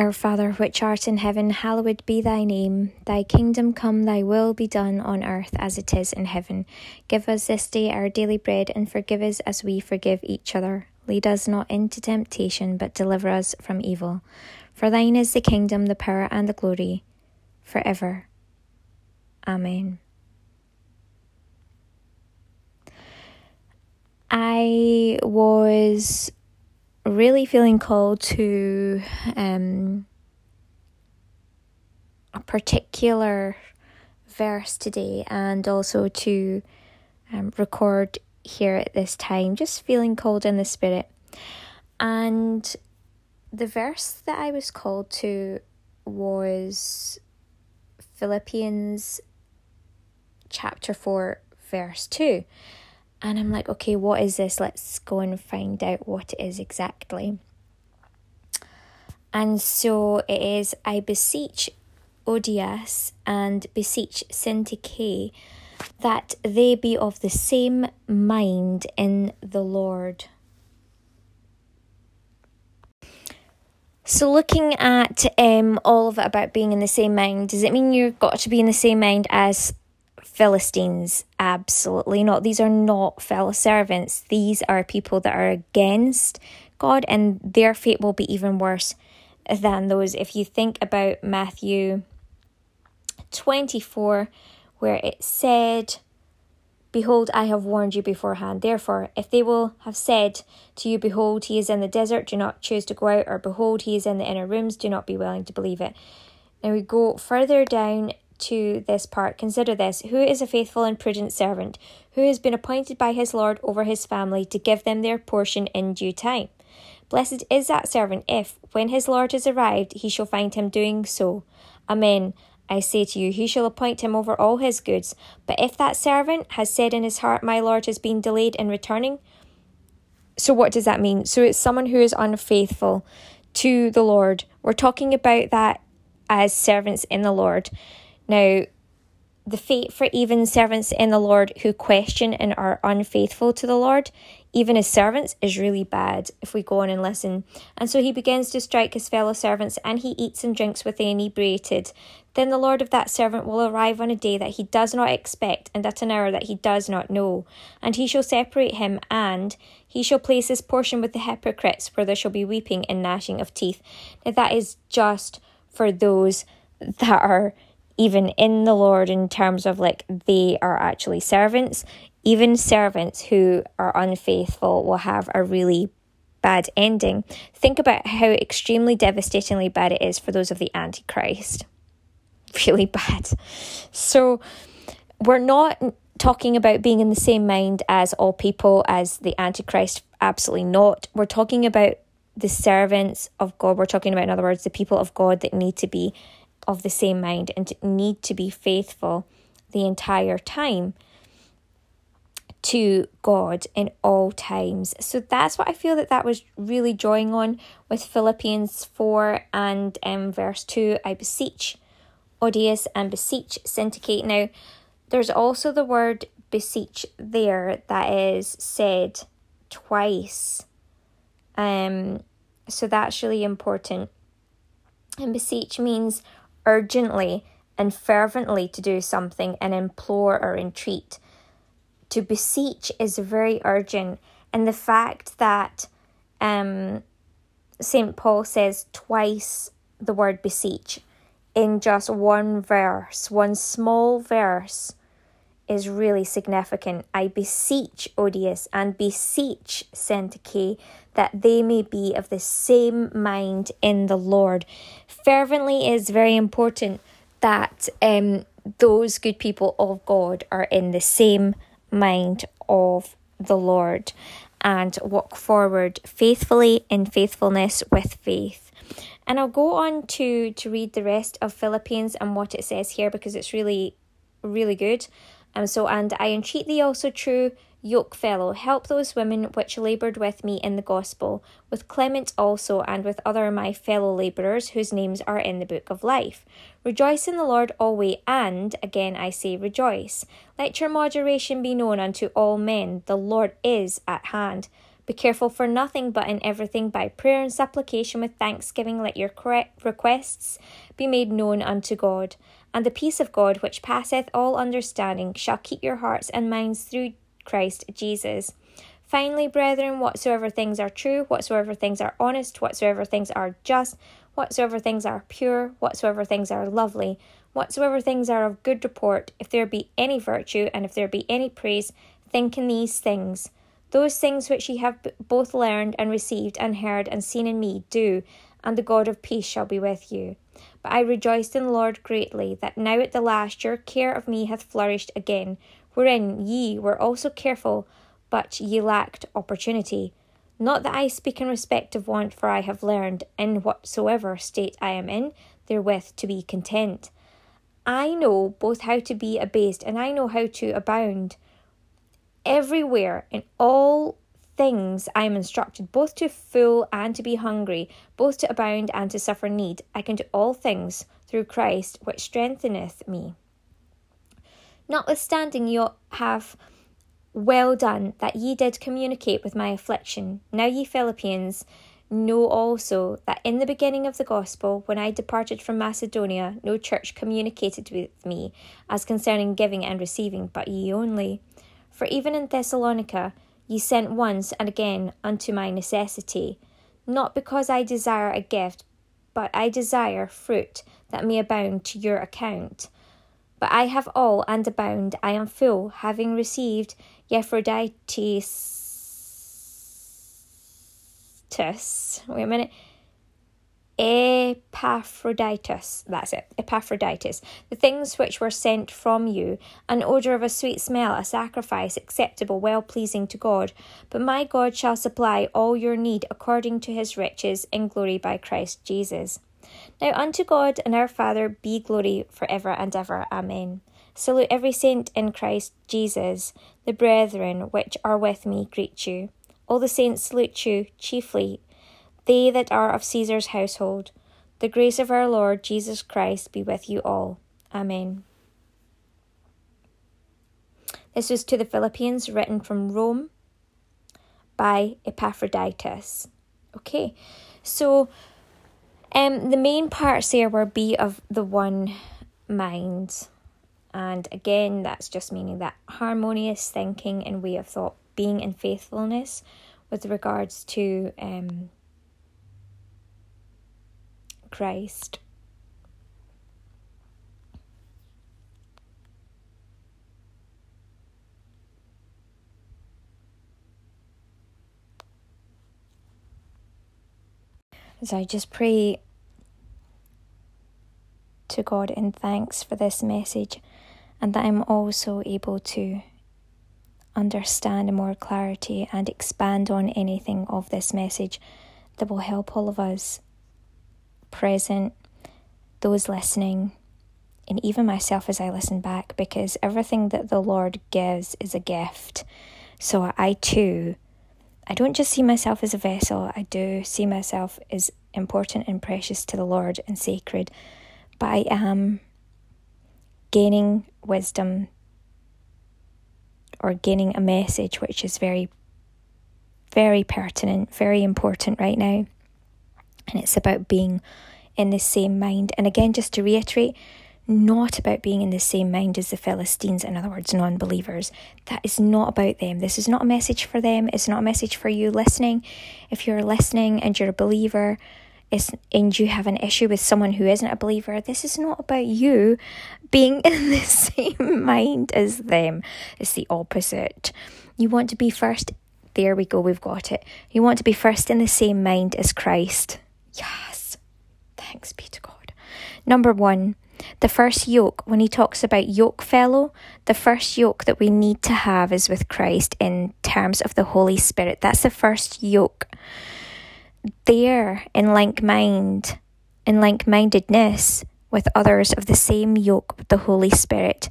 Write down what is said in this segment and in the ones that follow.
Our Father, which art in heaven, hallowed be thy name. Thy kingdom come, thy will be done on earth as it is in heaven. Give us this day our daily bread, and forgive us as we forgive each other. Lead us not into temptation, but deliver us from evil. For thine is the kingdom, the power, and the glory, forever. Amen. I was really feeling called to um, a particular verse today and also to um, record here at this time, just feeling called in the spirit. And the verse that I was called to was Philippians chapter 4, verse 2. And I'm like, okay, what is this? Let's go and find out what it is exactly. And so it is I beseech Euodias and beseech Syntyche that they be of the same mind in the Lord. So, looking at um, all of it about being in the same mind, does it mean you've got to be in the same mind as Philistines, absolutely not. These are not fellow servants. These are people that are against God, and their fate will be even worse than those. If you think about Matthew 24, where it said, Behold, I have warned you beforehand. Therefore, if they will have said to you, Behold, he is in the desert, do not choose to go out, or Behold, he is in the inner rooms, do not be willing to believe it. Now we go further down to this part, consider this Who is a faithful and prudent servant, who has been appointed by his Lord over his family to give them their portion in due time? Blessed is that servant if, when his Lord has arrived, he shall find him doing so. Amen. I say to you, he shall appoint him over all his goods. But if that servant has said in his heart, My Lord has been delayed in returning, so what does that mean? So it's someone who is unfaithful to the Lord. We're talking about that as servants in the Lord. Now, the fate for even servants in the Lord who question and are unfaithful to the Lord, even as servants, is really bad if we go on and listen. And so he begins to strike his fellow servants, and he eats and drinks with the inebriated. Then the Lord of that servant will arrive on a day that he does not expect, and at an hour that he does not know. And he shall separate him, and he shall place his portion with the hypocrites, where there shall be weeping and gnashing of teeth. Now that is just for those that are even in the Lord in terms of like they are actually servants. Even servants who are unfaithful will have a really bad ending. Think about how extremely devastatingly bad it is for those of the Antichrist. Really bad. So, we're not talking about being in the same mind as all people, as the Antichrist. Absolutely not. We're talking about the servants of God. We're talking about, in other words, the people of God that need to be of the same mind and need to be faithful the entire time to God in all times. So that's what I feel that that was really drawing on with Philippians 4 and um, verse 2. I beseech Euodias and beseech Syntyche. Now, there's also the word beseech there that is said twice. Um, so that's really important. And beseech means urgently and fervently to do something and implore or entreat. To beseech is very urgent, and the fact that um, St. Paul says twice the word beseech in just one verse, one small verse, is really significant. I beseech Euodias and beseech Syntyche that they may be of the same mind in the Lord. Fervently is very important that um, those good people of God are in the same mind of the Lord and walk forward faithfully in faithfulness with faith. And I'll go on to to read the rest of Philippians and what it says here because it's really really good. Um, so, and I entreat thee also, true yoke fellow, help those women which laboured with me in the gospel, with Clement also, and with other my fellow labourers, whose names are in the book of life. Rejoice in the Lord always, and again I say rejoice. Let your moderation be known unto all men, the Lord is at hand. Be careful for nothing, but in everything by prayer and supplication with thanksgiving, let your requests be made known unto God. And the peace of God, which passeth all understanding, shall keep your hearts and minds through Christ Jesus. Finally, brethren, whatsoever things are true, whatsoever things are honest, whatsoever things are just, whatsoever things are pure, whatsoever things are lovely, whatsoever things are of good report, if there be any virtue, and if there be any praise, think in these things. Those things which ye have both learned and received and heard and seen in me, do, and the God of peace shall be with you. But I rejoiced in the Lord greatly that now at the last your care of me hath flourished again, wherein ye were also careful, but ye lacked opportunity. Not that I speak in respect of want, for I have learned, in whatsoever state I am in, therewith to be content. I know both how to be abased and I know how to abound. Everywhere, in all things, I am instructed both to full and to be hungry, both to abound and to suffer need. I can do all things through Christ, which strengtheneth me. Notwithstanding, you have well done that ye did communicate with my affliction. Now, ye Philippians, know also that in the beginning of the gospel, when I departed from Macedonia, no church communicated with me as concerning giving and receiving, but ye only. For even in Thessalonica, ye sent once and again unto my necessity, not because I desire a gift, but I desire fruit that may abound to your account. But I have all and abound, I am full, having received Epaphroditus. Wait a minute. Epaphroditus, that's it, Epaphroditus, the things which were sent from you, an odour of a sweet smell, a sacrifice acceptable, well pleasing to God. But my God shall supply all your need according to his riches in glory by Christ Jesus. Now unto God and our Father be glory for ever and ever. Amen. Salute every saint in Christ Jesus. The brethren which are with me greet you. All the saints salute you, chiefly they that are of Caesar's household. The grace of our Lord Jesus Christ be with you all. Amen. This was to the Philippians, written from Rome by Epaphroditus. Okay, so um, the main parts there were be of the one mind. And again, that's just meaning that harmonious thinking and way of thought, being in faithfulness with regards to um, Christ. So I just pray to God in thanks for this message and that I'm also able to understand more clarity and expand on anything of this message that will help all of us present, those listening, and even myself as I listen back, because everything that the Lord gives is a gift. So I too, I don't just see myself as a vessel, I do see myself as important and precious to the Lord and sacred, but I am gaining wisdom or gaining a message which is very, very pertinent, very important right now. And it's about being in the same mind. And again, just to reiterate, not about being in the same mind as the Philistines, in other words, non believers. That is not about them. This is not a message for them. It's not a message for you listening. If you're listening and you're a believer, and you have an issue with someone who isn't a believer, this is not about you being in the same mind as them. It's the opposite. You want to be first. There we go, we've got it. You want to be first in the same mind as Christ. Yes. Thanks be to God. Number one, the first yoke, when he talks about yoke fellow, the first yoke that we need to have is with Christ in terms of the Holy Spirit. That's the first yoke there in like mind, in like mindedness with others of the same yoke with the Holy Spirit,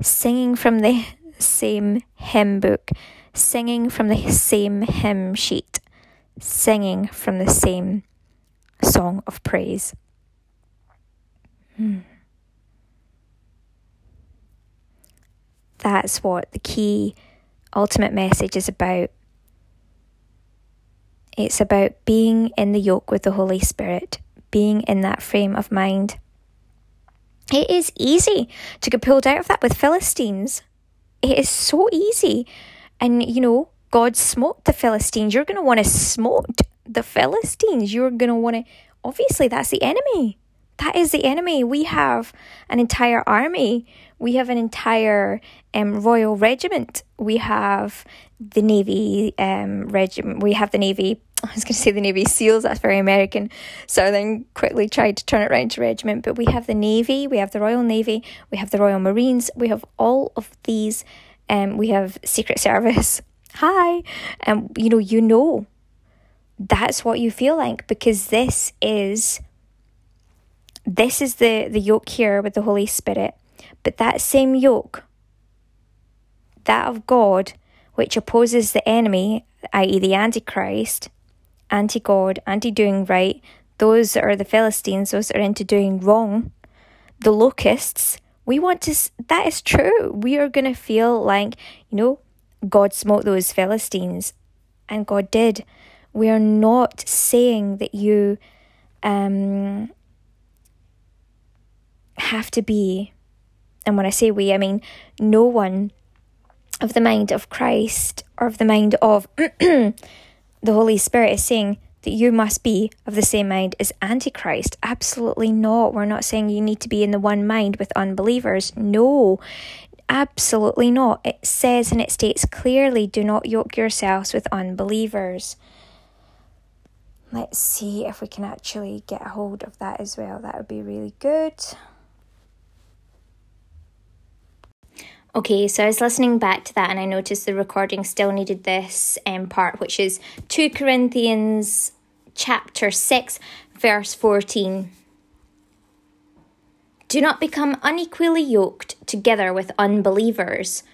singing from the same hymn book, singing from the same hymn sheet, singing from the same song of praise. Hmm. That's what the key ultimate message is about It's about being in the yoke with the Holy Spirit, being in that frame of mind. It is easy to get pulled out of that with Philistines. It is so easy. And, you know, God smote the Philistines. You're going to want to smote the Philistines. You're going to want to, obviously, that's the enemy. That is the enemy. We have an entire army. We have an entire um, royal regiment. We have the Navy um, regiment. We have the Navy. I was going to say the Navy SEALs. That's very American. So I then quickly tried to turn it around to regiment. But we have the Navy. We have the Royal Navy. We have the Royal Marines. We have all of these. Um, we have Secret Service. Hi. And um, you know, you know, that's what you feel like because this is this is the, the yoke here with the Holy Spirit. But that same yoke, that of God, which opposes the enemy, i.e., the Antichrist, anti God, anti doing right, those that are the Philistines, those that are into doing wrong, the locusts, we want to, that is true. We are going to feel like, you know, God smote those Philistines, and God did. We are not saying that you um, have to be, and when I say we, I mean no one of the mind of Christ or of the mind of the Holy Spirit is saying that you must be of the same mind as Antichrist. Absolutely not. We're not saying you need to be in the one mind with unbelievers. No, absolutely not. It says and it states clearly do not yoke yourselves with unbelievers. Let's see if we can actually get a hold of that as well. That would be really good. Okay, so I was listening back to that and I noticed the recording still needed this um, part, which is 2 Corinthians chapter 6, verse 14. Do not become unequally yoked together with unbelievers.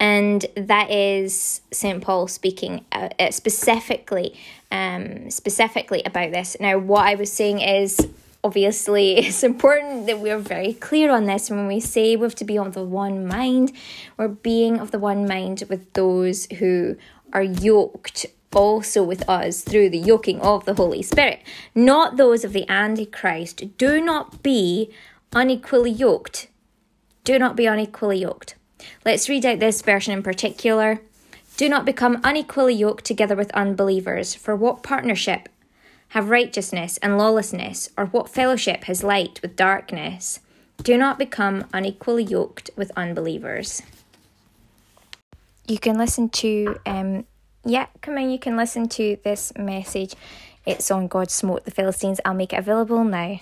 And that is St. Paul speaking uh, uh, specifically, um, specifically about this. Now, what I was saying is obviously it's important that we're very clear on this when we say we have to be of the one mind we're being of the one mind with those who are yoked also with us through the yoking of the holy spirit not those of the antichrist do not be unequally yoked do not be unequally yoked let's read out this version in particular do not become unequally yoked together with unbelievers for what partnership have righteousness and lawlessness, or what fellowship has light with darkness? Do not become unequally yoked with unbelievers. You can listen to, um, yeah, come in, you can listen to this message. It's on God Smote the Philistines. I'll make it available now.